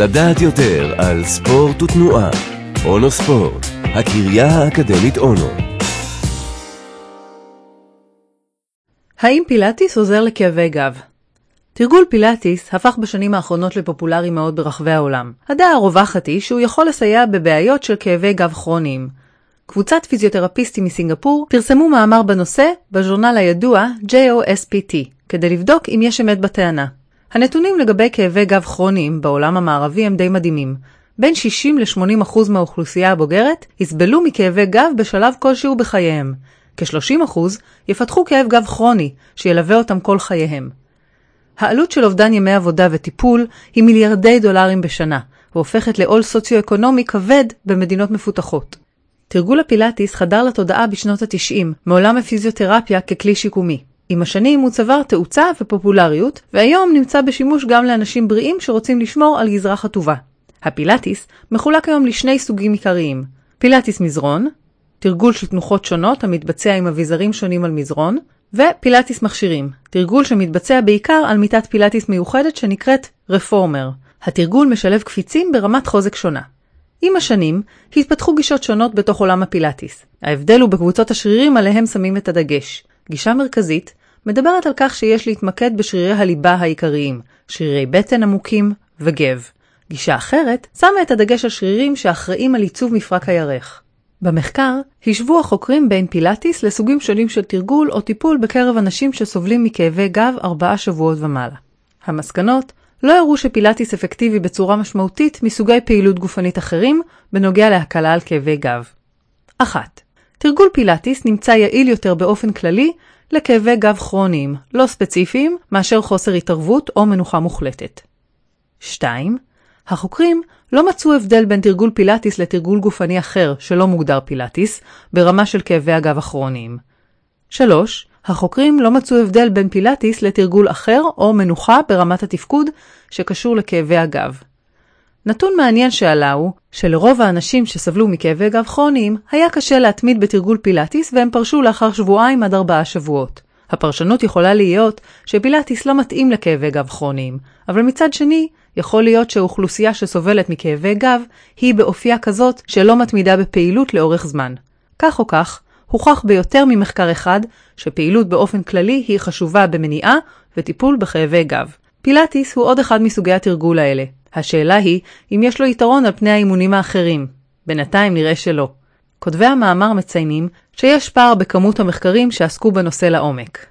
לדעת יותר על ספורט ותנועה. אונו ספורט, הקריה האקדמית אונו. האם פילאטיס עוזר לכאבי גב? תרגול פילאטיס הפך בשנים האחרונות לפופולרי מאוד ברחבי העולם. הדעה הרווחת היא שהוא יכול לסייע בבעיות של כאבי גב כרוניים. קבוצת פיזיותרפיסטים מסינגפור פרסמו מאמר בנושא בז'ורנל הידוע JOSPT, כדי לבדוק אם יש אמת בטענה. הנתונים לגבי כאבי גב כרוניים בעולם המערבי הם די מדהימים. בין 60 ל-80% מהאוכלוסייה הבוגרת יסבלו מכאבי גב בשלב כלשהו בחייהם. כ-30% יפתחו כאב גב כרוני, שילווה אותם כל חייהם. העלות של אובדן ימי עבודה וטיפול היא מיליארדי דולרים בשנה, והופכת לעול סוציו-אקונומי כבד במדינות מפותחות. תרגול הפילאטיס חדר לתודעה בשנות ה-90 מעולם הפיזיותרפיה ככלי שיקומי. עם השנים הוא צבר תאוצה ופופולריות, והיום נמצא בשימוש גם לאנשים בריאים שרוצים לשמור על גזרה חטובה. הפילאטיס מחולק היום לשני סוגים עיקריים פילאטיס מזרון, תרגול של תנוחות שונות המתבצע עם אביזרים שונים על מזרון, ופילאטיס מכשירים, תרגול שמתבצע בעיקר על מיטת פילאטיס מיוחדת שנקראת רפורמר. התרגול משלב קפיצים ברמת חוזק שונה. עם השנים, התפתחו גישות שונות בתוך עולם הפילאטיס. ההבדל הוא בקבוצות השרירים עליהם שמים את הדגש. גישה מרכזית מדברת על כך שיש להתמקד בשרירי הליבה העיקריים, שרירי בטן עמוקים וגב. גישה אחרת שמה את הדגש על שרירים שאחראים על עיצוב מפרק הירך. במחקר השוו החוקרים בין פילאטיס לסוגים שונים של תרגול או טיפול בקרב אנשים שסובלים מכאבי גב ארבעה שבועות ומעלה. המסקנות לא הראו שפילאטיס אפקטיבי בצורה משמעותית מסוגי פעילות גופנית אחרים בנוגע להקלה על כאבי גב. 1. תרגול פילאטיס נמצא יעיל יותר באופן כללי לכאבי גב כרוניים, לא ספציפיים, מאשר חוסר התערבות או מנוחה מוחלטת. 2. החוקרים לא מצאו הבדל בין תרגול פילאטיס לתרגול גופני אחר שלא מוגדר פילאטיס, ברמה של כאבי הגב הכרוניים. 3. החוקרים לא מצאו הבדל בין פילאטיס לתרגול אחר או מנוחה ברמת התפקוד שקשור לכאבי הגב. נתון מעניין שעלה הוא שלרוב האנשים שסבלו מכאבי גב כרוניים היה קשה להתמיד בתרגול פילאטיס והם פרשו לאחר שבועיים עד ארבעה שבועות. הפרשנות יכולה להיות שפילאטיס לא מתאים לכאבי גב כרוניים, אבל מצד שני, יכול להיות שהאוכלוסייה שסובלת מכאבי גב היא באופייה כזאת שלא מתמידה בפעילות לאורך זמן. כך או כך, הוכח ביותר ממחקר אחד שפעילות באופן כללי היא חשובה במניעה וטיפול בכאבי גב. פילאטיס הוא עוד אחד מסוגי התרגול האלה. השאלה היא אם יש לו יתרון על פני האימונים האחרים. בינתיים נראה שלא. כותבי המאמר מציינים שיש פער בכמות המחקרים שעסקו בנושא לעומק.